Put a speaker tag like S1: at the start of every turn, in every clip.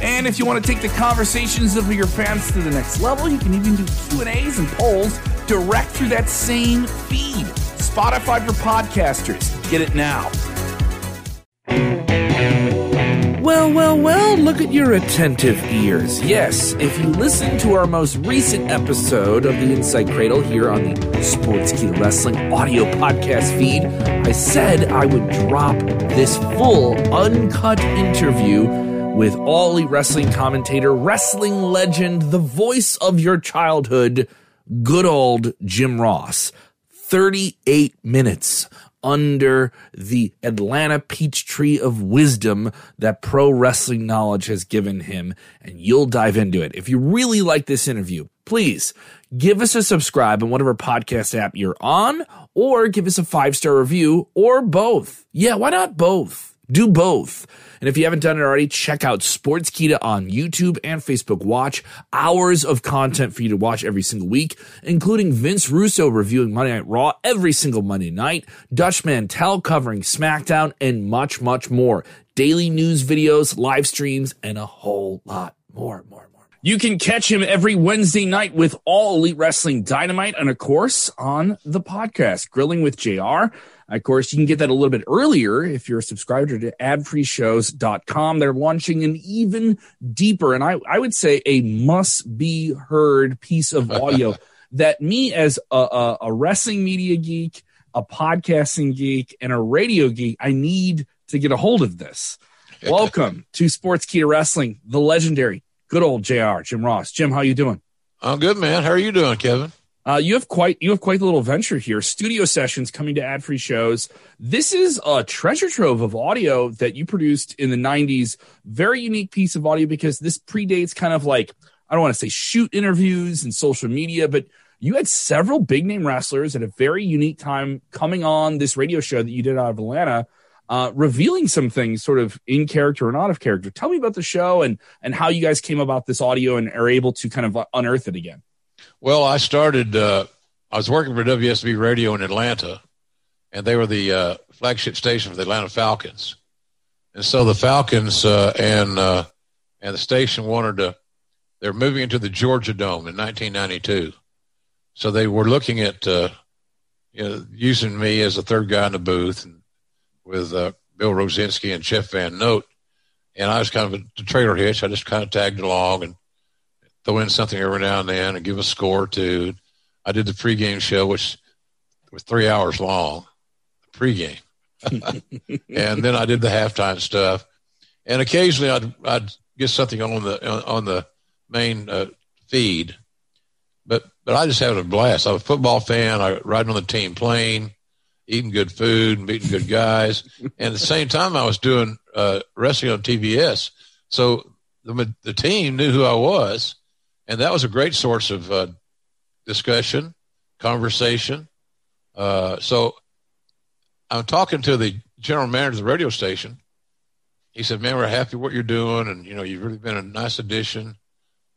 S1: And if you want to take the conversations of your fans to the next level, you can even do Q&As and polls direct through that same feed. Spotify for podcasters. Get it now. Well, well, well, look at your attentive ears. Yes, if you listen to our most recent episode of the Inside Cradle here on the Sportskeeda Wrestling audio podcast feed, I said I would drop this full uncut interview with All Elite Wrestling commentator, wrestling legend, the voice of your childhood, good old Jim Ross. 38 minutes under the Atlanta peach tree of wisdom that pro wrestling knowledge has given him, and you'll dive into it. If you really like this interview, please give us a subscribe on whatever podcast app you're on, or give us a five star review, or both. Yeah, why not both? Do both. And if you haven't done it already, check out Sportskeeda on YouTube and Facebook Watch. Hours of content for you to watch every single week, including Vince Russo reviewing Monday Night Raw every single Monday night, Dutch Mantell covering SmackDown, and much, much more. Daily news videos, live streams, and a whole lot more, more, more. You can catch him every Wednesday night with All Elite Wrestling Dynamite and, of course, on the podcast, Grilling with JR. Of course, you can get that a little bit earlier if you're a subscriber to adfreeshows.com. They're launching an even deeper, and I, I would say a must be heard piece of audio that me as a, a, a wrestling media geek, a podcasting geek, and a radio geek, I need to get a hold of this. Welcome to Sportskeeda Wrestling, the legendary, good old JR, Jim Ross. Jim, how you doing?
S2: I'm good, man. How are you doing, Kevin?
S1: Uh, you have quite you have quite the little venture here. Studio sessions coming to ad free shows. This is a treasure trove of audio that you produced in the '90s. Very unique piece of audio because this predates kind of like I don't want to say shoot interviews and social media, but you had several big name wrestlers at a very unique time coming on this radio show that you did out of Atlanta, uh, revealing some things sort of in character or not of character. Tell me about the show and and how you guys came about this audio and are able to kind of unearth it again.
S2: Well, I started. Uh, I was working for WSB Radio in Atlanta, and they were the uh, flagship station for the Atlanta Falcons. And so the Falcons uh, and uh, and the station wanted to. They're moving into the Georgia Dome in 1992, so they were looking at uh, you know using me as a third guy in the booth and with uh, Bill Rosinski and Jeff Van Note, and I was kind of a trailer hitch. I just kind of tagged along and throw in something every now and then and give a score to. I did the pregame show, which was three hours long, pregame, and then I did the halftime stuff, and occasionally I'd I'd get something on the on the main uh, feed, but but I just had a blast. I'm a football fan. I riding on the team plane, eating good food, meeting good guys, and at the same time I was doing uh, wrestling on TBS. So the the team knew who I was, and that was a great source of uh, discussion, conversation. Uh, so I'm talking to the general manager of the radio station. He said, "Man, we're happy what you're doing, and you know you've really been a nice addition.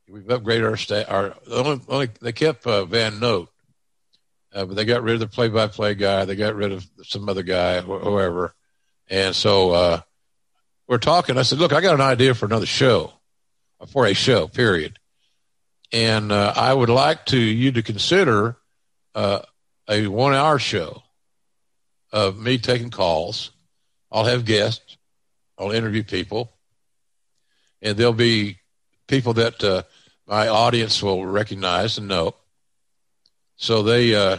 S2: We've upgraded our staff. Our only, only they kept uh, Van Note, uh, but they got rid of the play-by-play guy. They got rid of some other guy, wh- whoever. And so uh, we're talking. I said, "Look, I got an idea for another show, for a show. Period." And uh, I would like to you to consider uh, a one hour show of me taking calls. I'll have guests. I'll interview people, and there'll be people that uh, my audience will recognize and know. So they, uh,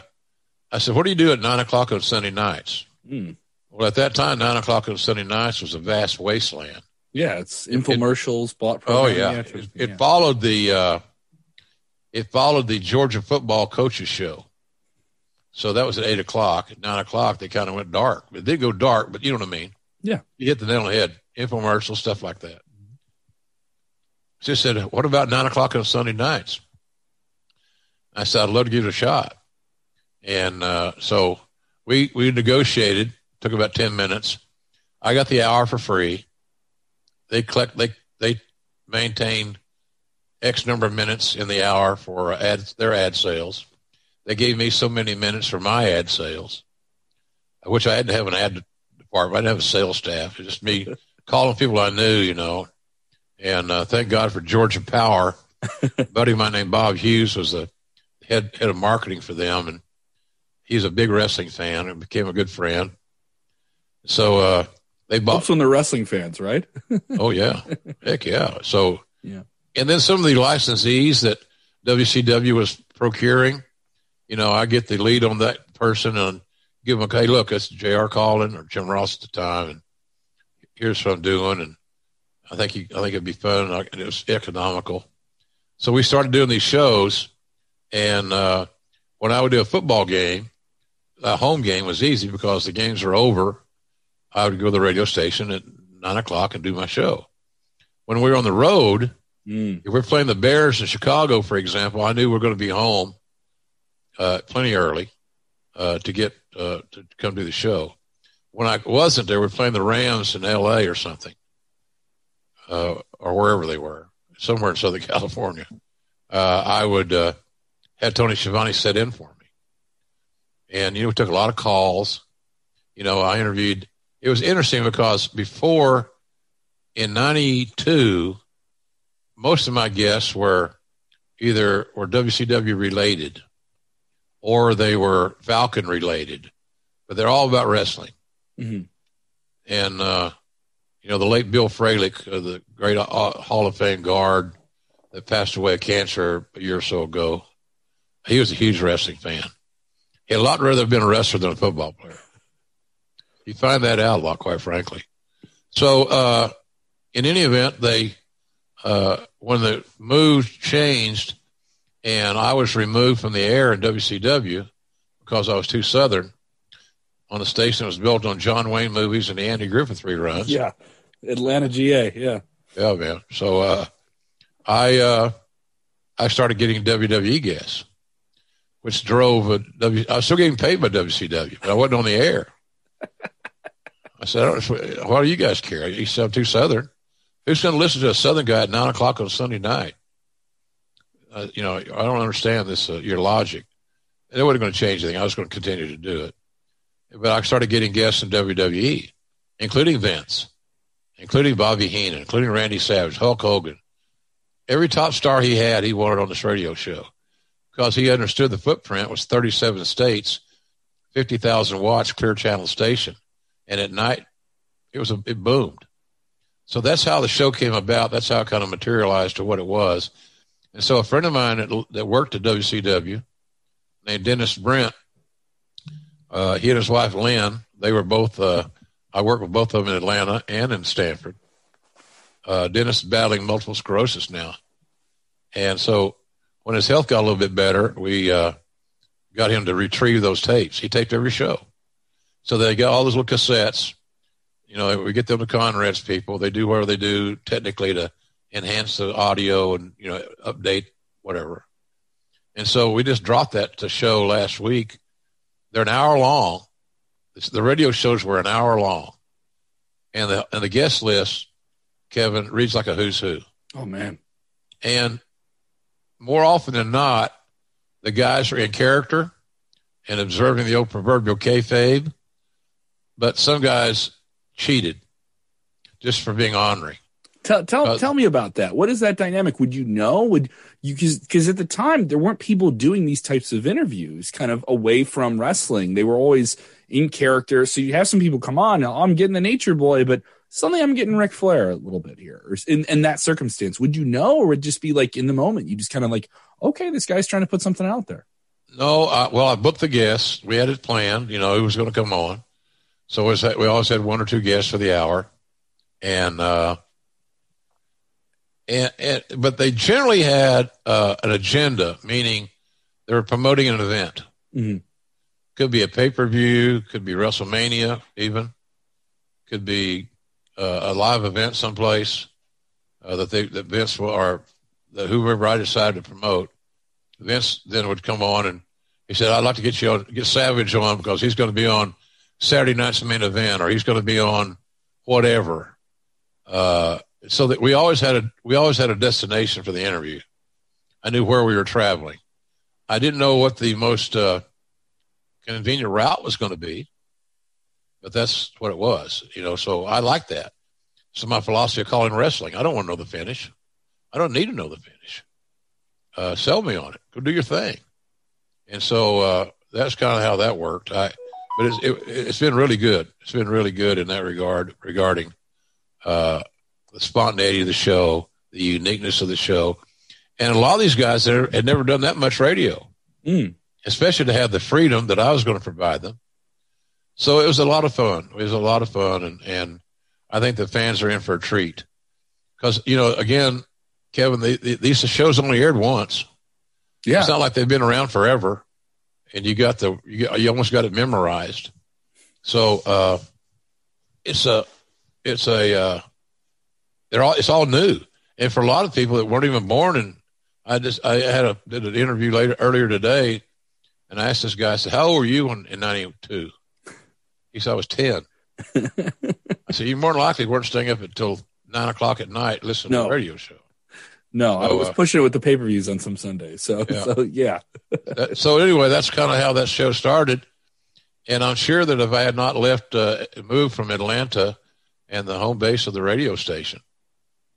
S2: I said, "What do you do at nine o'clock on Sunday nights?"
S1: Mm.
S2: Well, at that time, nine o'clock on Sunday nights was a vast wasteland.
S1: Yeah, it's infomercials,
S2: it,
S1: bought.
S2: Oh yeah, it, it
S1: yeah.
S2: followed the uh, it followed the Georgia football coaches show. So that was at eight o'clock. At nine o'clock, they kind of went dark. It did go dark, but you know what I mean.
S1: Yeah,
S2: you hit the nail on the head. Infomercial stuff like that. She said, "What about nine o'clock on Sunday nights?" I said, "I'd love to give it a shot." And uh, so we we negotiated. Took about ten minutes. I got the hour for free. They collect. They they maintain X number of minutes in the hour for ad, their ad sales. They gave me so many minutes for my ad sales, which I had to have an ad department. I didn't have a sales staff. It's just me calling people I knew, you know. And uh, thank God for Georgia Power. buddy of mine named Bob Hughes was the head head of marketing for them, and he's a big wrestling fan and became a good friend. So uh, they bought.
S1: Helps when they're wrestling fans, right?
S2: oh yeah, heck yeah. So yeah, and then some of the licensees that WCW was procuring, you know, I get the lead on that person and give them, hey, look, it's Jr. Calling or Jim Ross at the time, and here's what I'm doing, and I think you, I think it'd be fun, and it was economical. So we started doing these shows, and uh, when I would do a football game, a home game was easy because the games were over. I would go to the radio station at nine o'clock and do my show. When we were on the road, mm. if we're playing the Bears in Chicago, for example, I knew we are going to be home uh, plenty early uh, to get uh, to come to the show. When I wasn't there, we are playing the Rams in L.A. or something, uh, or wherever they were, somewhere in Southern California. Uh, I would uh, have Tony Schiavone set in for me, and you know we took a lot of calls. You know, I interviewed. It was interesting because before in '92, most of my guests were either were WCW related or they were Falcon related, but they're all about wrestling. Mm-hmm. And, uh, you know, the late Bill Fralic, uh, the great uh, Hall of Fame guard that passed away of cancer a year or so ago, he was a huge wrestling fan. He'd a lot rather have been a wrestler than a football player. You find that out a lot, quite frankly. So, uh, in any event, they, uh, when the moves changed, and I was removed from the air in WCW because I was too Southern on a station that was built on John Wayne movies and the Andy Griffith reruns.
S1: Yeah. Atlanta, GA. Yeah.
S2: Yeah, man. So, uh, I, uh, I started getting WWE guests, which drove a W. I was still getting paid by WCW, but I wasn't on the air. I said, why do you guys care? You sound too Southern. Who's going to listen to a Southern guy at nine o'clock on Sunday night? uh, you know, I don't understand this, uh, your logic. It wasn't going to change anything. I was going to continue to do it. But I started getting guests in WWE, including Vince, including Bobby Heenan, including Randy Savage, Hulk Hogan. Every top star he had, he wanted on this radio show because he understood the footprint was 37 states, 50,000 watts, clear channel station. And at night, it was a, it boomed. So that's how the show came about. That's how it kind of materialized to what it was. And so a friend of mine that, that worked at WCW named Dennis Brent, uh, he and his wife Lynn, they were both, uh, I worked with both of them in Atlanta and in Stamford. Uh, Dennis is battling multiple sclerosis now. And so when his health got a little bit better, we uh, got him to retrieve those tapes. He taped every show. So they got all those little cassettes. You know, we get them to Conrad's people. They do whatever they do technically to enhance the audio and you know update whatever. And so we just dropped that to show last week. They're an hour long. The radio shows were an hour long, and the and the guest list, Kevin reads like a who's who.
S1: Oh man!
S2: And more often than not, the guys are in character and observing the old proverbial kayfabe, but some guys cheated just for being honoring.
S1: Tell tell uh, tell me about that. What is that dynamic? Would you know? Would you because at the time there weren't people doing these types of interviews, kind of away from wrestling. They were always in character. So you have some people come on. Now, I'm getting the Nature Boy, but suddenly I'm getting Ric Flair a little bit here. Or in in that circumstance, would you know, or would it just be like in the moment? You just kind of like, okay, this guy's trying to put something out there.
S2: No, uh, well, I booked the guest. We had it planned. You know, he was going to come on. So was, we always had one or two guests for the hour, and. uh and, and but they generally had uh, an agenda, meaning they were promoting an event. Mm-hmm. Could be a pay per view, could be WrestleMania, even could be uh, a live event someplace. uh, that they that Vince will, or that whoever I decided to promote, Vince then would come on and he said, "I'd like to get you on, get Savage on because he's going to be on Saturday night's main event, or he's going to be on whatever." Uh, so that we always had a we always had a destination for the interview. I knew where we were traveling. I didn't know what the most uh, convenient route was going to be, but that's what it was, you know. So I like that. So my philosophy of calling wrestling. I don't want to know the finish. I don't need to know the finish. Uh, sell me on it. Go do your thing. And so uh, that's kind of how that worked. I, but it's, it, has been really good. It's been really good in that regard regarding uh, the spontaneity of the show, the uniqueness of the show, and a lot of these guys there had never done that much radio,
S1: mm.
S2: especially to have the freedom that I was going to provide them. So it was a lot of fun. It was a lot of fun, and and I think the fans are in for a treat because you know again, Kevin, the, the, these shows only aired once.
S1: Yeah,
S2: it's not like they've been around forever, and you got the you, you almost got it memorized. So uh, it's a it's a uh, they're all it's all new, and for a lot of people that weren't even born And I just I had a did an interview later earlier today, and I asked this guy. I said, "How old were you in, in '92?" He said, "I was 10. I said, "You more than likely weren't staying up until nine o'clock at night listening no. to the radio show."
S1: No, I was uh, pushing it with the pay per views on some Sundays. So yeah. So, yeah.
S2: so anyway, that's kind of how that show started, and I'm sure that if I had not left, uh, moved from Atlanta, and the home base of the radio station,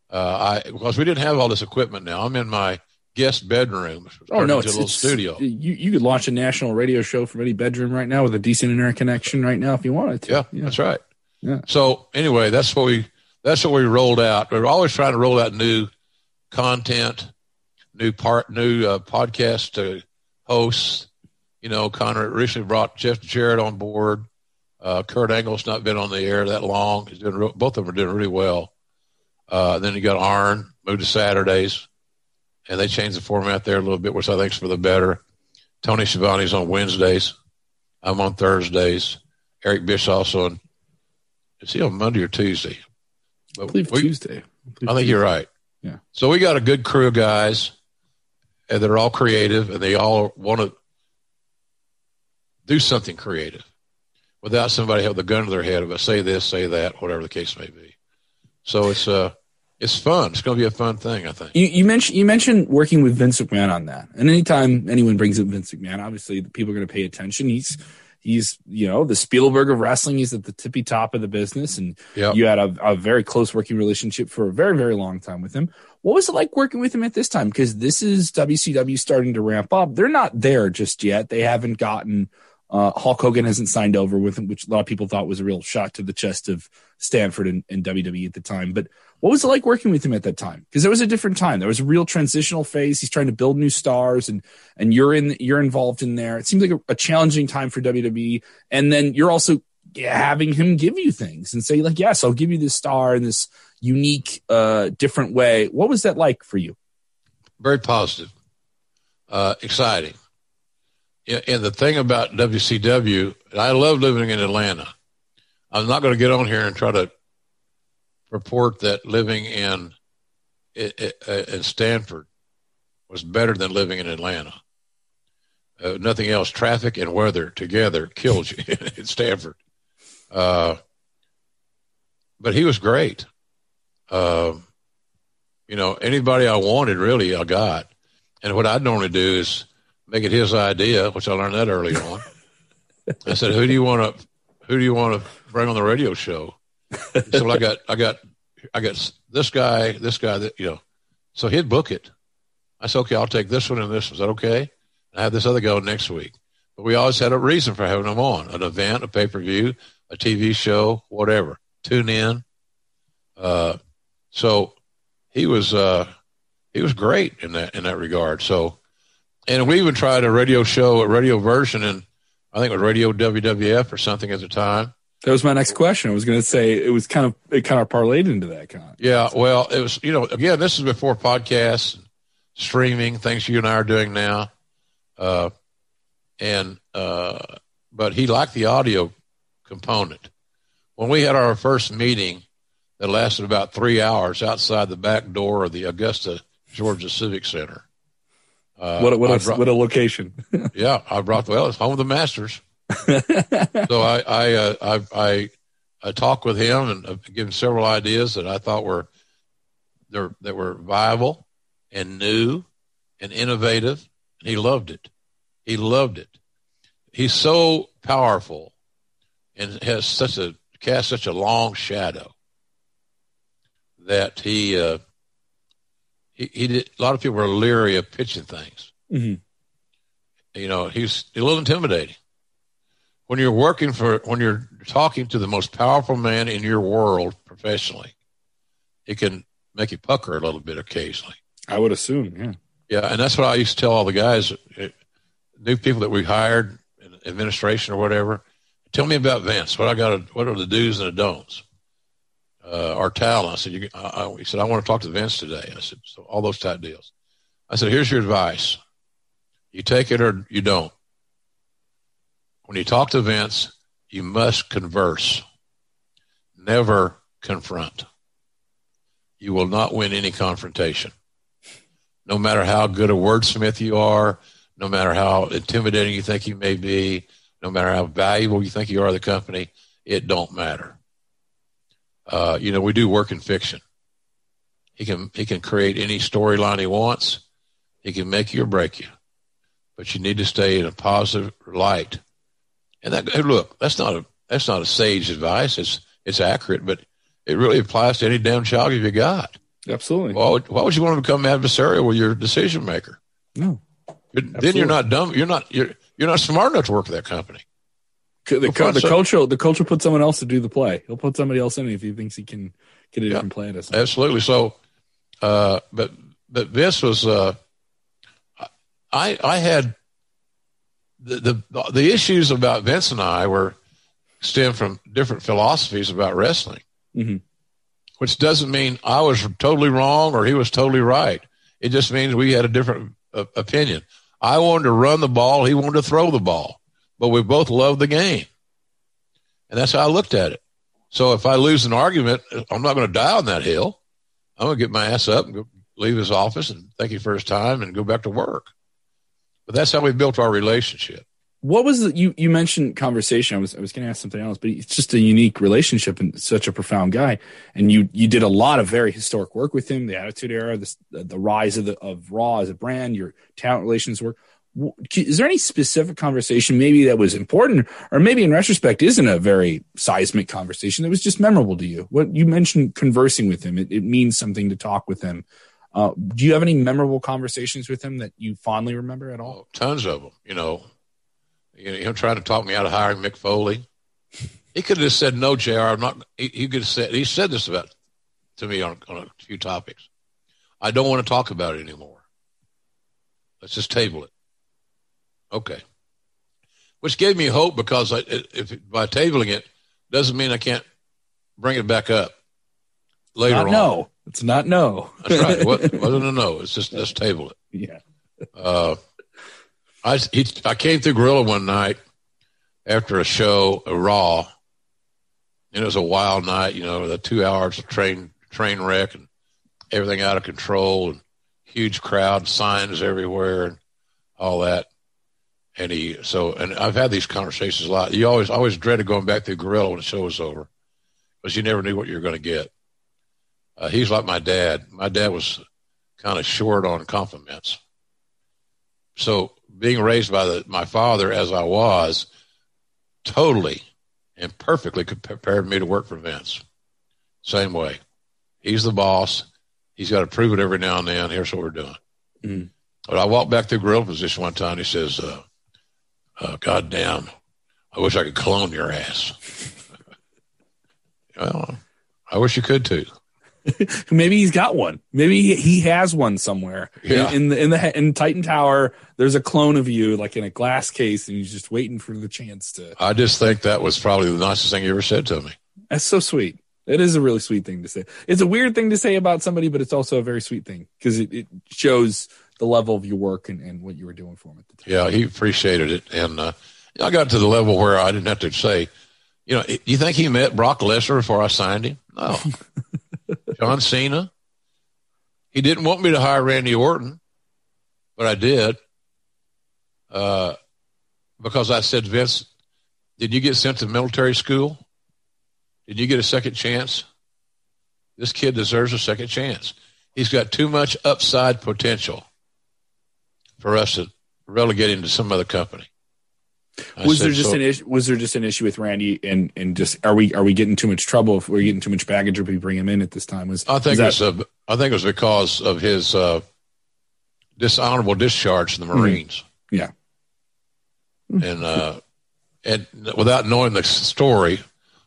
S2: uh, I because we didn't have all this equipment now. I'm in my guest bedroom.
S1: Oh no, it's a little it's, studio. You you could launch a national radio show from any bedroom right now with a decent internet connection right now if you wanted to.
S2: Yeah, yeah. that's right. Yeah. So anyway, that's what we that's what we rolled out. We're always trying to roll out new content, new part, new uh, podcast hosts. You know, Conrad recently brought Jeff Jarrett on board. Uh, Kurt Angle's not been on the air that long. He's doing both of them are doing really well. Uh, then you got Arn moved to Saturdays and they changed the format there a little bit, which I think is for the better. Tony Schiavone's on Wednesdays. I'm on Thursdays. Eric Bischoff's on. Is he on Monday or Tuesday?
S1: But I believe we, Tuesday. I,
S2: believe I think Tuesday. you're right.
S1: Yeah.
S2: So we got a good crew of guys, and they're all creative, and they all want to do something creative without somebody having the gun to their head of a say this, say that, whatever the case may be. So it's uh it's fun. It's going to be a fun thing, I think.
S1: You, you, mentioned you mentioned working with Vince McMahon on that, and anytime anyone brings up Vince McMahon, obviously the people are going to pay attention. He's he's you know the Spielberg of wrestling. He's at the tippy top of the business, and yep. you had a, a very close working relationship for a very very long time with him. What was it like working with him at this time? Because this is WCW starting to ramp up. They're not there just yet. They haven't gotten uh, Hulk Hogan hasn't signed over with him, which a lot of people thought was a real shot to the chest of Stamford and, and WWE at the time. But what was it like working with him at that time? Because it was a different time. There was a real transitional phase. He's trying to build new stars, and and you're in you're involved in there. It seems like a, a challenging time for WWE. And then you're also having him give you things and say like, yes, I'll give you this star in this unique, uh, different way. What was that like for you?
S2: Very positive, uh, exciting and the thing about WCW, I love living in Atlanta. I'm not going to get on here and try to report that living in in Stamford was better than living in Atlanta. Uh, nothing else. Traffic and weather together killed you in Stamford. Uh, but he was great. Uh, you know, anybody I wanted, really, I got. And what I'd normally do is make it his idea, which I learned that early on. I said, "Who do you want to? Who do you want to bring on the radio show?" So I got, I got, I got this guy, this guy, that you know. So he'd book it. I said, "Okay, I'll take this one and this. Is that okay?" I have this other guy next week. But we always had a reason for having them on: an event, a pay per view, a TV show, whatever. Tune in. Uh, so he was uh, he was great in that in that regard. So and we even tried a radio show, a radio version, and I think it was Radio WWF or something at the time.
S1: That was my next question. I was going to say it was kind of it kind of parlayed into that kind. Of.
S2: Yeah, well, it was you know again this is before podcasts, streaming things you and I are doing now, uh, and uh, but he liked the audio component. When we had our first meeting, that lasted about three hours outside the back door of the Augusta, Georgia Civic Center.
S1: Uh, what a, what, a, brought, what a location!
S2: yeah, I brought well, it's home of the Masters. So I I, uh, I I I talked with him and uh, given several ideas that I thought were that were viable and new and innovative. And he loved it. He loved it. He's so powerful and has such a cast such a long shadow that he uh, he, he did, a lot of people are leery of pitching things. Mm-hmm. You know, he's a little intimidating when you're working for when you're talking to the most powerful man in your world professionally. It can make you pucker a little bit occasionally.
S1: I would assume, yeah.
S2: Yeah, and that's what I used to tell all the guys, uh, new people that we hired in administration or whatever. Tell me about Vince. What I got? What are the do's and the don'ts? Uh, our talent. I said, you, I, I, he said, I want to talk to Vince today. I said, so all those type deals. I said, here's your advice. You take it or you don't. When you talk to Vince, you must converse, never confront you will not win any confrontation. No matter how good a wordsmith you are, no matter how intimidating you think you may be, no matter how valuable you think you are to the company, it don't matter. Uh, you know, we do work in fiction. He can he can create any storyline he wants. He can make you or break you, but you need to stay in a positive light. And that look, that's not a that's not a sage advice. It's it's accurate, but it really applies to any damn child you got.
S1: Absolutely.
S2: Why would, why would you want to become adversarial with your decision maker?
S1: No.
S2: Then you're not dumb. You're not you're you're not smart enough to work for that company.
S1: The, the, the culture the culture put someone else to do the play. He'll put somebody else in if he thinks he can get a different play. At
S2: Absolutely. So, uh, but but this was uh, I I had the, the the issues about Vince and I were stem from different philosophies about wrestling. Mm-hmm. Which doesn't mean I was totally wrong or he was totally right. It just means we had a different uh, opinion. I wanted to run the ball, he wanted to throw the ball, but we both loved the game. And that's how I looked at it. So if I lose an argument, I'm not going to die on that hill. I'm going to get my ass up and go, leave his office and thank you for his time and go back to work. But that's how we built our relationship.
S1: What was the, you you mentioned conversation. I was i was going to ask something else but it's just a unique relationship and such a profound guy. And you you did a lot of very historic work with him the attitude era the, the rise of the of raw as a brand your talent relations work. Is there any specific conversation maybe that was important? Or maybe in retrospect isn't a very seismic conversation. That was just memorable to you. What you mentioned conversing with him. It, it means something to talk with him uh, do you have any memorable conversations with him that you fondly remember at all?
S2: Oh, tons of them. You know, you know, him trying to talk me out of hiring Mick Foley. He could have just said no, Jr. I'm not. He, he could have said he said this about to me on, on a few topics. I don't want to talk about it anymore. Let's just table it. Okay. Which gave me hope because I, if by tabling it doesn't mean I can't bring it back up later on.
S1: No, it's not no.
S2: That's right. What, wasn't a no. It's just let's table it.
S1: Yeah.
S2: Uh, I he, I came through Gorilla one night after a show, a Raw, and it was a wild night. You know, the two hours of train train wreck and everything out of control and huge crowd, signs everywhere, and all that. And he so and I've had these conversations a lot. You always always dreaded going back through Gorilla when the show was over because you never knew what you were going to get. Uh, he's like my dad. My dad was kind of short on compliments. So being raised by the, my father as I was, totally and perfectly prepared me to work for Vince. Same way. He's the boss. He's got to prove it every now and then. Here's what we're doing. Mm. But I walked back through Gorilla position one time. He says, uh, uh, God damn, I wish I could clone your ass. well, I wish you could too.
S1: Maybe he's got one. Maybe he, he has one somewhere. Yeah. In, in, the in the in Titan Tower, there's a clone of you, like in a glass case, and he's just waiting for the chance to.
S2: I just think that was probably the nicest thing you ever said to me.
S1: That's so sweet. It is a really sweet thing to say. It's a weird thing to say about somebody, but it's also a very sweet thing because it, it shows the level of your work and, and what you were doing for him at the time.
S2: Yeah, he appreciated it, and uh, I got to the level where I didn't have to say, You know, you think he met Brock Lesnar before I signed him? No. John Cena. He didn't want me to hire Randy Orton, but I did. Uh, because I said, Vince, did you get sent to military school? Did you get a second chance? This kid deserves a second chance. He's got too much upside potential for us to relegate him to some other company.
S1: I was there just so, an issue? Was there just an issue with Randy and and just are we are we getting too much trouble if we're getting too much baggage if we bring him in at this time? Was
S2: I think that, it was a, I think it was because of his uh, dishonorable discharge in the Marines.
S1: Mm. Yeah,
S2: and uh, and without knowing the story,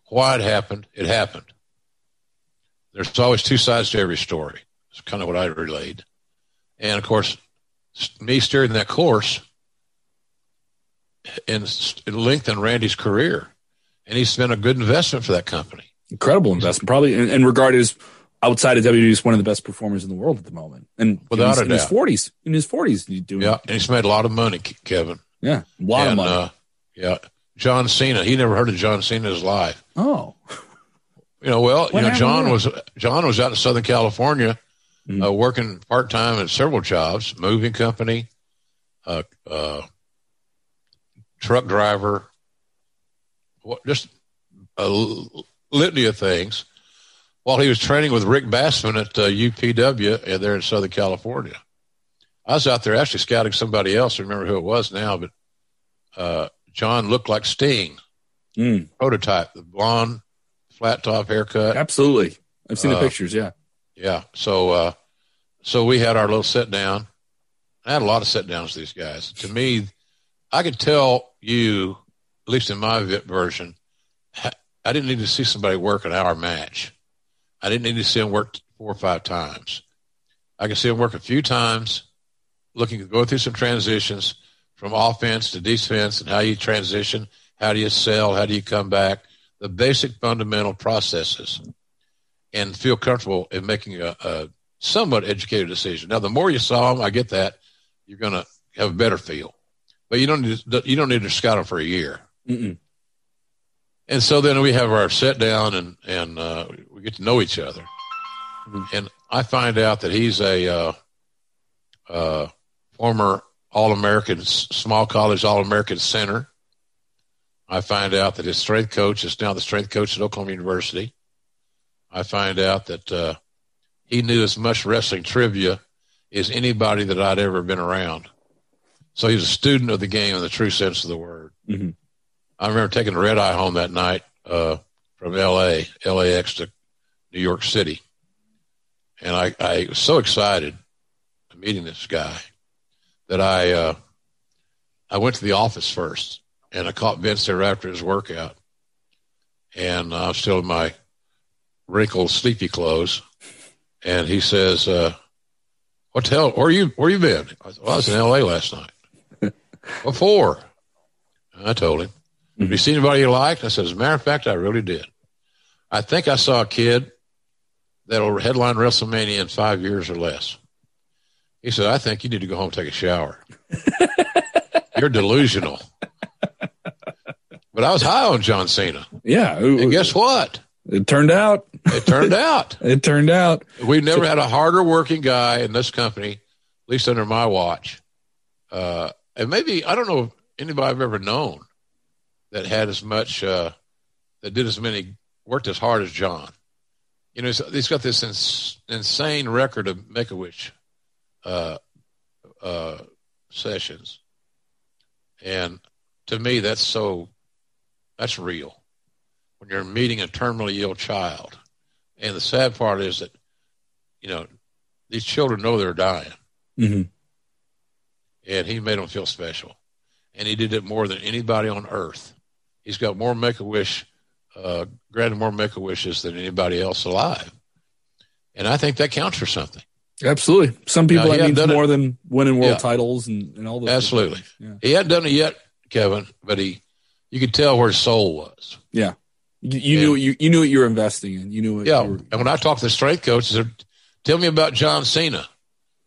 S2: why it happened, it happened. There's always two sides to every story. It's kind of what I relayed, and of course, me steering that course and it lengthened Randy's career, and he's been a good investment for that company.
S1: Incredible investment, probably, and, and regarded as outside of WWE one of the best performers in the world at the moment, and
S2: without
S1: a
S2: doubt, in
S1: his forties, in his forties, he's doing.
S2: Yeah, and he's made a lot of money, Kevin.
S1: Yeah, a lot and, of money. Uh,
S2: yeah, John Cena. He never heard of John Cena in his life.
S1: Oh,
S2: you know, well, what you know, John was John was out in Southern California, mm-hmm. uh, working part time at several jobs, moving company, uh, uh, truck driver, what, just a litany of things while he was training with Rick Bassman at uh, UPW and there in Southern California. I was out there actually scouting somebody else. I remember who it was now, but uh, John looked like Sting,
S1: mm.
S2: prototype, the blonde, flat top haircut.
S1: Absolutely, I've seen uh, the pictures. Yeah,
S2: yeah. So, uh, so we had our little sit down. I had a lot of sit downs with these guys. To me, I could tell you, at least in my version, I didn't need to see somebody work an hour match. I didn't need to see them work four or five times. I could see them work a few times, looking to go through some transitions from offense to defense and how you transition, how do you sell, how do you come back, the basic fundamental processes, and feel comfortable in making a, a somewhat educated decision. Now, the more you saw them, I get that, you're going to have a better feel but you don't need to, you don't need to scout him for a year.
S1: Mm-mm.
S2: And so then we have our sit down and and uh, we get to know each other. Mm-hmm. And I find out that he's a uh, uh, former All American, small college All American center. I find out that his strength coach is now the strength coach at Oklahoma University. I find out that uh, he knew as much wrestling trivia as anybody that I'd ever been around. So he was a student of the game in the true sense of the word.
S1: Mm-hmm.
S2: I remember taking the red eye home that night uh, from L.A., LAX to New York City. And I, I was so excited meeting this guy that I uh, I went to the office first and I caught Vince there after his workout. And I was still in my wrinkled, sleepy clothes. And he says, uh, what the hell, where you, where you been? I, said, well, I was in L.A. last night. What for? I told him. Mm-hmm. Have you seen anybody you liked? I said, as a matter of fact, I really did. I think I saw a kid that'll headline WrestleMania in five years or less. He said, I think you need to go home and take a shower. You're delusional. But I was high on John Cena.
S1: Yeah.
S2: And guess what?
S1: It turned out.
S2: It turned out.
S1: it turned out.
S2: We've never had a harder working guy in this company, at least under my watch. Uh, and maybe I don't know anybody I've ever known that had as much uh, that did as many worked as hard as John. You know, he's got this ins- insane record of Make a uh, uh, sessions, and to me, that's so that's real. When you're meeting a terminally ill child, and the sad part is that you know these children know they're dying.
S1: Mm-hmm
S2: and he made them feel special. And he did it more than anybody on earth. He's got more Make a Wish, uh, granted more Make a Wishes than anybody else alive. And I think that counts for something.
S1: Absolutely. Some people now, that means more it. than winning world yeah. titles and, and all those.
S2: Absolutely. Yeah. He hadn't done it yet, Kevin, but he, you could tell where his soul was.
S1: Yeah. You, you knew you, you knew what you were investing in. You knew what
S2: Yeah.
S1: Were,
S2: and when I talked to the strength coach, said, tell me about John Cena.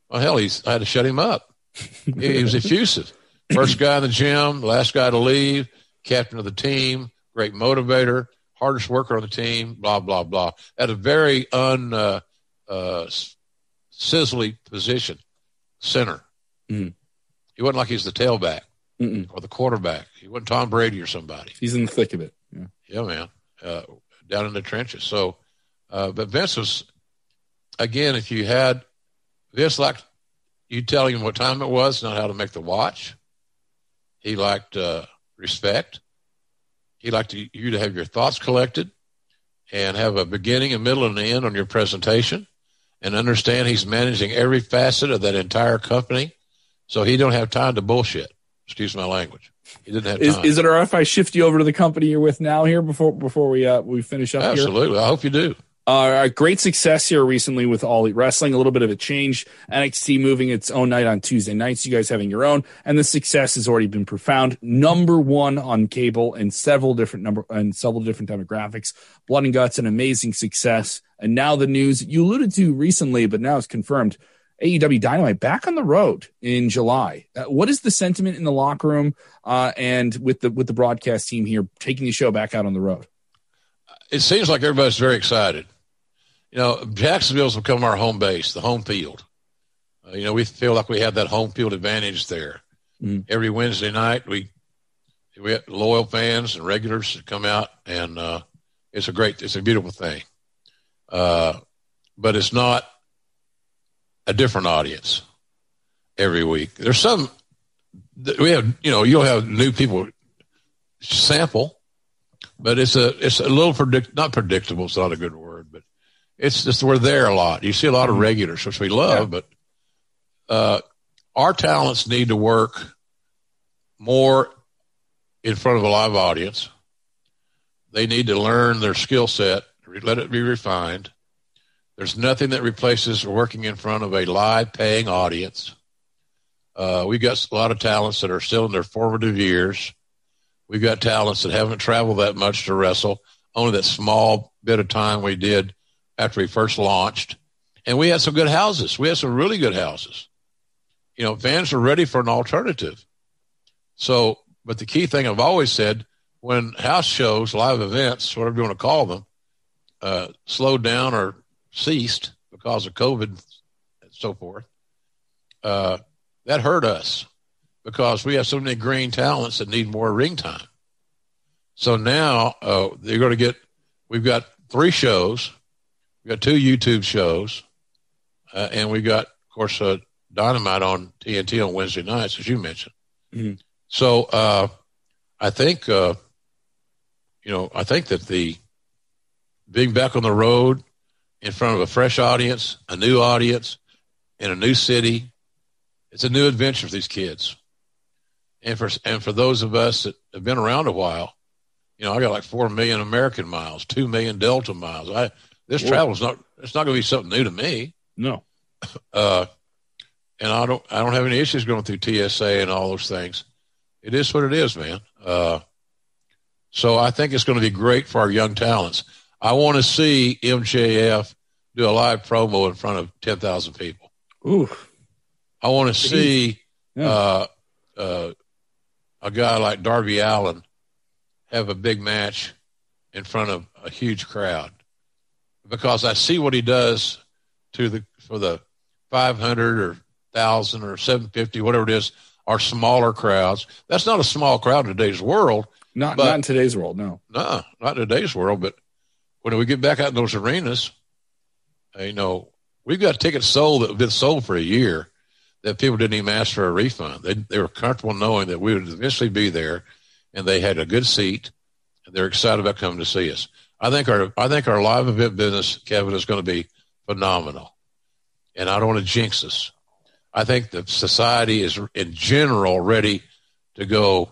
S2: Well, hell, he's, I had to shut him up he was effusive. First guy in the gym, last guy to leave, captain of the team, great motivator, hardest worker on the team, blah, blah, blah. At a very un, uh, uh, sizzly position, center.
S1: Mhm.
S2: He wasn't like he's the tailback
S1: Mm-mm.
S2: or the quarterback. He wasn't Tom Brady or somebody.
S1: He's in the thick of it. Yeah.
S2: Yeah, man, uh, down in the trenches. So, uh, but Vince was, again, if you had Vince liked you telling him what time it was, not how to make the watch. He liked uh, respect. He liked you you to have your thoughts collected and have a beginning, a middle, and an end on your presentation, and understand he's managing every facet of that entire company, so he don't have time to bullshit. Excuse my language. He didn't have
S1: Is,
S2: time.
S1: is it all right if I shift you over to the company you're with now here before before we uh, we finish up here?
S2: Absolutely. I hope you do.
S1: Uh, great success here recently with All Elite Wrestling. A little bit of a change. NXT moving its own night on Tuesday nights. You guys having your own, and the success has already been profound. Number one on cable in several different number and several different demographics. Blood and Guts, an amazing success. And now the news you alluded to recently, but now it's confirmed. AEW Dynamite back on the road in July. Uh, what is the sentiment in the locker room uh, and with the with the broadcast team here taking the show back out on the road?
S2: It seems like everybody's very excited. You know, Jacksonville's become our home base, the home field. Uh, you know, we feel like we have that home field advantage there.
S1: Mhm.
S2: Every Wednesday night, we we have loyal fans and regulars that come out, and uh, it's a great, it's a beautiful thing. Uh, but it's not a different audience every week. There's some we have, you know, you'll have new people sample but it's a it's a little predict not predictable. It's not a good word, but it's just we're there a lot. You see a lot of regulars, which we love,
S1: Yeah.
S2: but uh, our talents need to work more in front of a live audience. They need to learn their skill set, re- let it be refined. There's nothing that replaces working in front of a live paying audience. Uh, we got a lot of talents that are still in their formative years. We've got talents that haven't traveled that much to wrestle, only that small bit of time we did after we first launched. And we had some good houses. We had some really good houses. You know, fans are ready for an alternative. So, but the key thing I've always said when house shows, live events, whatever you want to call them, uh, slowed down or ceased because of COVID and so forth, uh, that hurt us because we have so many green talents that need more ring time. So now uh, they're going to get. We've got three shows. we've got two YouTube shows, uh, and we've got, of course, uh, Dynamite on TNT on Wednesday nights, as you mentioned.
S1: Mhm.
S2: So uh, I think, uh, you know, I think that the being back on the road in front of a fresh audience, a new audience, in a new city, it's a new adventure for these kids and for and for those of us that have been around a while, you know, I got like four million American miles, two million Delta miles. I this travel is not it's not going to be something new to me.
S1: No.
S2: Uh, and I don't I don't have any issues going through TSA and all those things. It is what it is, man. Uh, so I think it's going to be great for our young talents. I want to see MJF do a live promo in front of ten thousand people.
S1: Ooh.
S2: I want to see
S1: Yeah.
S2: uh, uh, a guy like Darby Allin have a big match in front of a huge crowd because I see what he does to the for the 500 or 1000 or 750 whatever it is are smaller crowds that's not a small crowd in today's world
S1: Not
S2: But-
S1: not in today's world. No.
S2: no not in today's world but when we get back out in those arenas you know we've got tickets sold that have been sold for a year that people didn't even ask for a refund. They they were comfortable knowing that we would eventually be there, and they had a good seat, and they're excited about coming to see us. I think our I think our live event business, Kevin, is going to be phenomenal, and I don't want to jinx us. I think the society is in general ready to go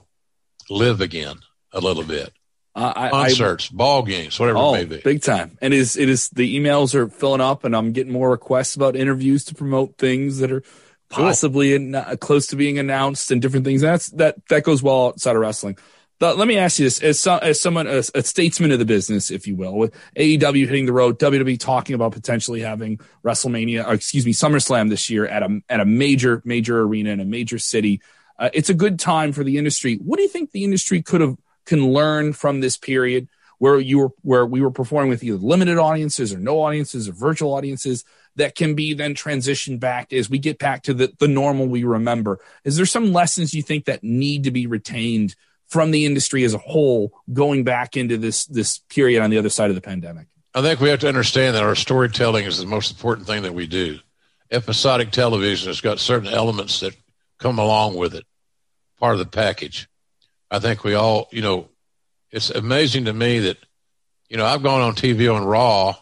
S2: live again a little bit.
S1: Uh, I, I,
S2: Concerts, ball games, whatever
S1: Oh,
S2: it may be.
S1: big time. And it is it is the emails are filling up, and I'm getting more requests about interviews to promote things that are possibly in, uh, close to being announced and different things. That's that that goes well outside of wrestling. But let me ask you this: as, as someone, a, a statesman of the business, if you will, with AEW hitting the road, WWE talking about potentially having WrestleMania, or excuse me, SummerSlam this year at a at a major major arena in a major city. Uh, it's a good time for the industry. What do you think the industry could have can learn from this period where you were where we were performing with either limited audiences or no audiences or virtual audiences that can be then transitioned back as we get back to the, the normal we remember. Is there some lessons you think that need to be retained from the industry as a whole going back into this this period on the other side of the pandemic?
S2: I think we have to understand that our storytelling is the most important thing that we do. Episodic television has got certain elements that come along with it part of the package. I think we all you know it's amazing to me that, you know, I've gone on TV on Raw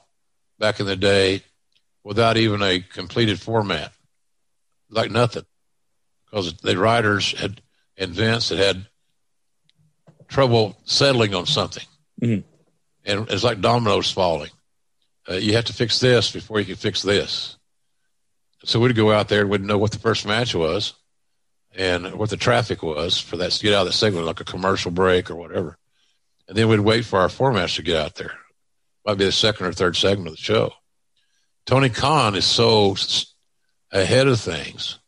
S2: back in the day without even a completed format, like nothing, because the writers had and Vince had had trouble settling on something, mm-hmm. and it's like dominoes falling. Uh, you have to fix this before you can fix this. So we'd go out there and we'd know what the first match was and what the traffic was for that to get out of the segment, like a commercial break or whatever and then we'd wait for our formats to get out there. Might be the second or third segment of the show. Tony Khan is so ahead of things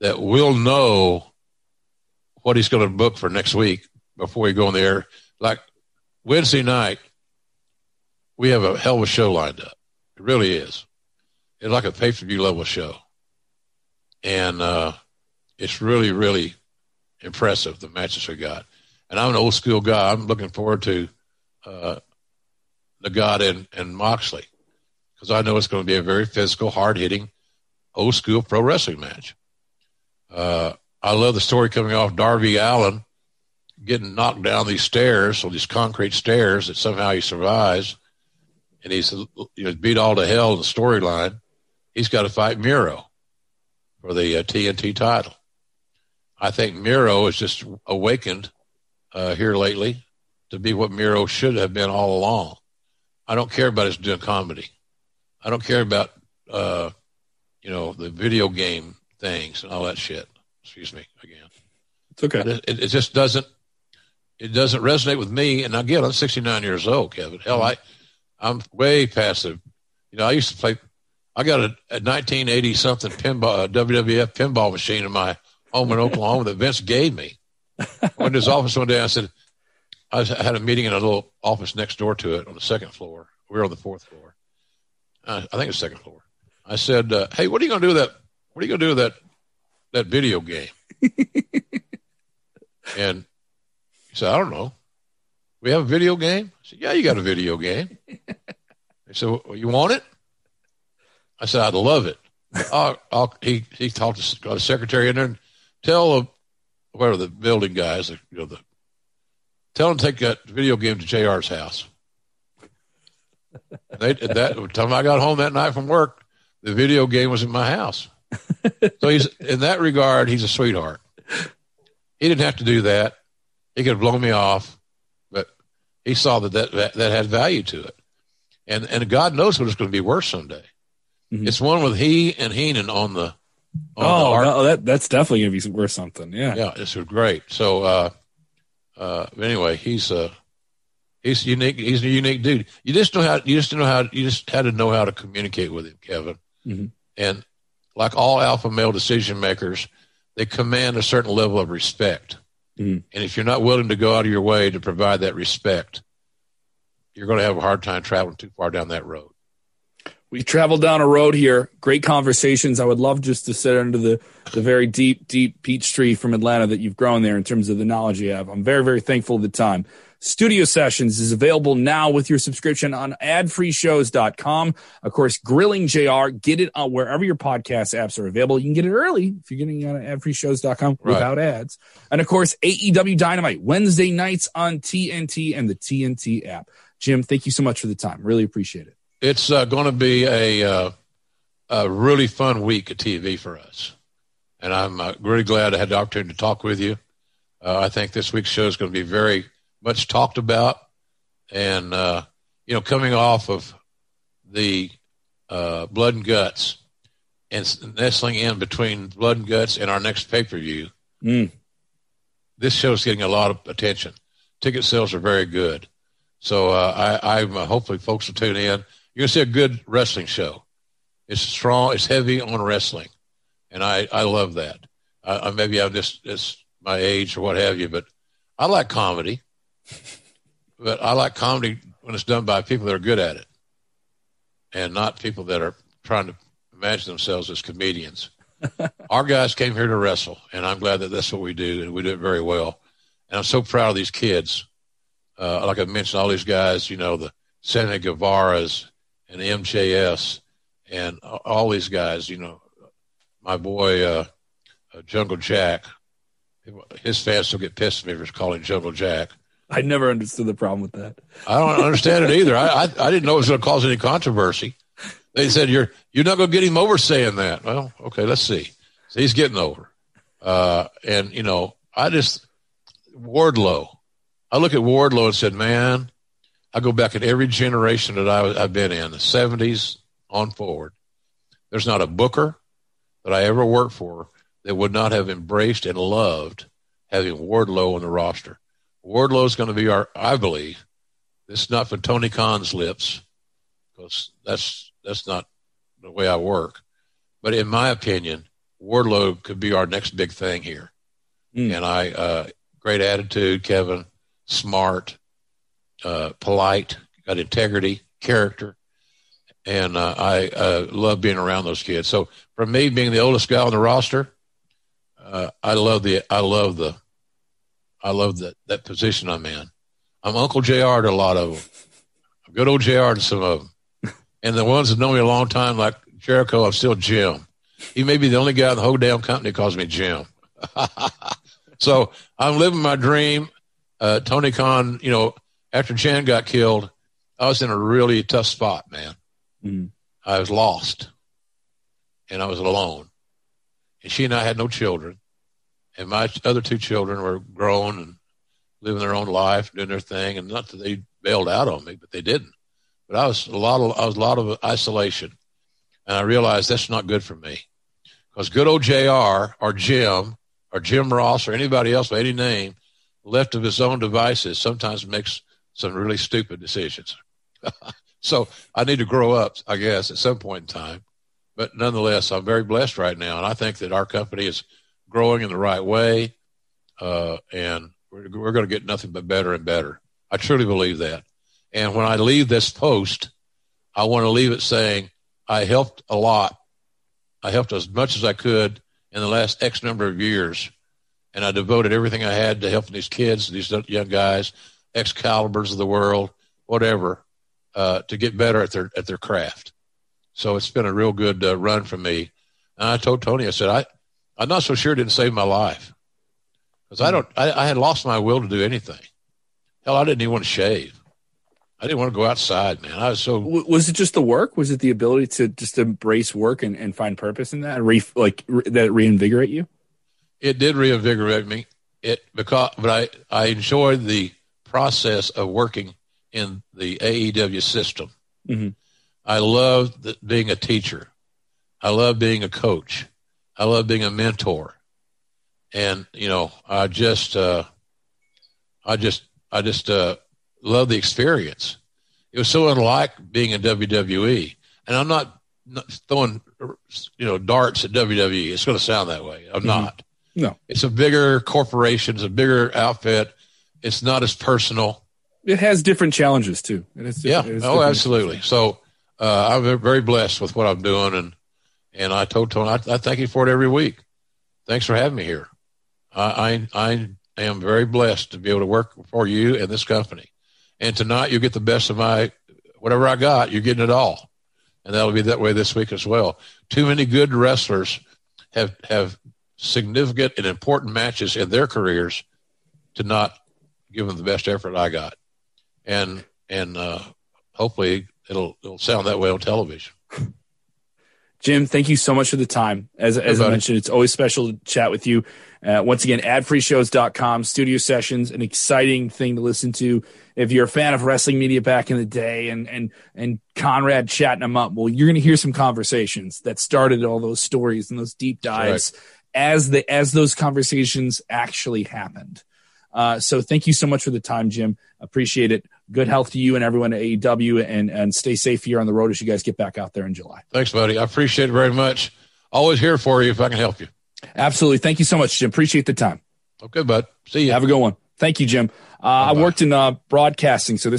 S2: that we'll know what he's going to book for next week before we go on the air. Like Wednesday night, we have a hell of a show lined up. It really is. It's like a pay per view level show. And uh, it's really, really impressive, the matches we got and I'm an old school guy. I'm looking forward to uh, Nagata, and Moxley because I know it's going to be a very physical, hard hitting, old school pro wrestling match. Uh, I love the story coming off Darby Allin getting knocked down these stairs, or these concrete stairs, that somehow he survives, and he's you know, beat all to hell in the storyline. He's got to fight Miro for the uh, TNT title. I think Miro has just awakened uh, here lately to be what Miro should have been all along. I don't care about his doing comedy. I don't care about uh, you know the video game things and all that shit. Excuse me again.
S1: It's okay.
S2: It, it, it, just doesn't. It doesn't resonate with me. And again, I'm 69 years old, Kevin. Hell. I, I'm way past it. You know, I used to play. I got a, a 1980 something pinball, a WWF pinball machine in my home in Oklahoma that Vince gave me went to his office one day. I said, I had a meeting in a little office next door to it on the second floor. We were on the fourth floor. Uh, I think it's second floor. I said, uh, "Hey, what are you going to do with that? What are you going to do with that that video game?" and he said, "I don't know. We have a video game." I said, "Yeah, you got a video game." He said, well, "You want it?" I said, "I'd love it." I'll, I'll, he he talked to got a secretary in there and tell where the building guys, you know, the tell them to take that video game to JR's house. they that time I got home that night from work, the video game was in my house. so he's in that regard, he's a sweetheart. He didn't have to do that. He could have blown me off, but he saw that that, that, that had value to it. And and God knows what it's going to be worth someday. Mm-hmm. It's one with he and Heenan on the
S1: Oh, no, that that's definitely gonna be worth something. Yeah,
S2: yeah, this is great. So, uh, uh, anyway, he's uh, he's unique. He's a unique dude. You just know how you just know how you just had to know how to communicate with him, Kevin. Mm-hmm. And like all alpha male decision makers, they command a certain level of respect. Mm-hmm. And if you're not willing to go out of your way to provide that respect, you're going to have a hard time traveling too far down that road
S1: we traveled down a road here. Great conversations. I would love just to sit under the, the very deep, deep peach tree from Atlanta that you've grown there in terms of the knowledge you have. I'm very, very thankful of the time. Studio Sessions is available now with your subscription on adfreeshows.com. Of course, Grilling JR, get it on wherever your podcast apps are available. You can get it early if you're getting it on adfreeshows.com right. without ads. And of course, AEW Dynamite Wednesday nights on TNT and the TNT app. Jim, thank you so much for the time. Really appreciate it
S2: it's uh, going to be a, uh, a really fun week of TV for us. And I'm uh, really glad I had the opportunity to talk with you. Uh, I think this week's show is going to be very much talked about. And, uh, you know, coming off of the uh, blood and guts and nestling in between blood and guts and our next pay per view, mm. this show is getting a lot of attention. Ticket sales are very good. So I, I'm hopefully folks will tune in you're going to see a good wrestling show. It's strong. It's heavy on wrestling, and I I love that. I, maybe I'm just it's my age or what have you, but I like comedy. but I like comedy when it's done by people that are good at it, and not people that are trying to imagine themselves as comedians. Our guys came here to wrestle, and I'm glad that that's what we do, and we do it very well. And I'm so proud of these kids. Uh, like I mentioned, all these guys, you know, the Sammy Guevara's and MJF and all these guys, you know, my boy uh, uh, Jungle Jack, his fans still get pissed at me for calling Jungle Jack.
S1: I never understood the problem with that.
S2: I don't understand it either. I, I, I didn't know it was going to cause any controversy. They said you're you're not going to get him over saying that. Well, okay, let's see. So he's getting over. Uh, and you know, I just Wardlow. I look at Wardlow and said, man, I go back at every generation that I, I've been in, the 70s on forward. There's not a booker that I ever worked for that would not have embraced and loved having Wardlow on the roster. Wardlow is going to be our, I believe, this is not for Tony Khan's lips, because that's that's not the way I work. But in my opinion, Wardlow could be our next big thing here. Mm. And I, uh, great attitude, Kevin, smart, uh, polite, got integrity, character, and uh, I uh, love being around those kids. So for me, being the oldest guy on the roster, uh, I love the I love the I love that that position I'm in. I'm Uncle JR to a lot of them. I'm Good old JR to some of them, and the ones that know me a long time, like Jericho, I'm still Jim. He may be the only guy in the whole damn company that calls me Jim. so I'm living my dream. Uh, Tony Khan, you know, after Jan got killed, I was in a really tough spot, man. Mm. I was lost and I was alone. And she and I had no children. And my other two children were grown and living their own life, doing their thing. And not that they bailed out on me, but they didn't. But I was a lot of, I was a lot of isolation. And I realized that's not good for me. Because good old JR or Jim or Jim Ross or anybody else by any name left of his own devices sometimes makes some really stupid decisions. so I need to grow up, I guess, at some point in time. But nonetheless, I'm very blessed right now, and I think that our company is growing in the right way, uh, and we're, we're going to get nothing but better and better. I truly believe that. And when I leave this post, I want to leave it saying I helped a lot. I helped as much as I could in the last X number of years, and I devoted everything I had to helping these kids, these young guys, Excaliburs of the world, whatever, uh, to get better at their at their craft. So it's been a real good uh, run for me. And I told Tony, I said, I, I'm not so sure it didn't save my life because I don't. I, I had lost my will to do anything. Hell, I didn't even want to shave. I didn't want to go outside, man. I was so.
S1: Was it just the work? Was it the ability to just embrace work and, and find purpose in that? Re, like re, that reinvigorate you?
S2: It did reinvigorate me. It because, but I I enjoyed the process of working in the AEW system. Mm-hmm. I love the, being a teacher. I love being a coach. I love being a mentor. And, you know, I just, uh, I just, I just, uh, love the experience. It was so unlike being in WWE. And I'm not, not throwing, you know, darts at WWE. It's going to sound that way. I'm mm-hmm. not.
S1: No.
S2: It's a bigger corporation. It's a bigger outfit. It's not as personal.
S1: It has different challenges too.
S2: yeah. oh, absolutely. So uh, I'm very blessed with what I'm doing, and and I told Tony, I, I thank you for it every week. Thanks for having me here. I, I I am very blessed to be able to work for you and this company. And tonight you get the best of my whatever I got. You're getting it all, and that'll be that way this week as well. Too many good wrestlers have have significant and important matches in their careers to not give them the best effort I got and and uh, hopefully it'll it'll sound that way on television.
S1: Jim, thank you so much for the time. As, as I mentioned, it's always special to chat with you. Uh, once again, adfreeshows.com, studio sessions, an exciting thing to listen to. If you're a fan of wrestling media back in the day and, and, and Conrad chatting them up, well, you're going to hear some conversations that started all those stories and those deep dives right. as the, as those conversations actually happened. Uh, so thank you so much for the time, Jim. Appreciate it. Good health to you and everyone at AEW, and and stay safe here on the road as you guys get back out there in July.
S2: Thanks, buddy. I appreciate it very much. Always here for you if I can help you.
S1: Absolutely. Thank you so much, Jim. Appreciate the time.
S2: Okay, bud. See you.
S1: Have a good one. Thank you, Jim. Uh, I worked in uh, broadcasting, so this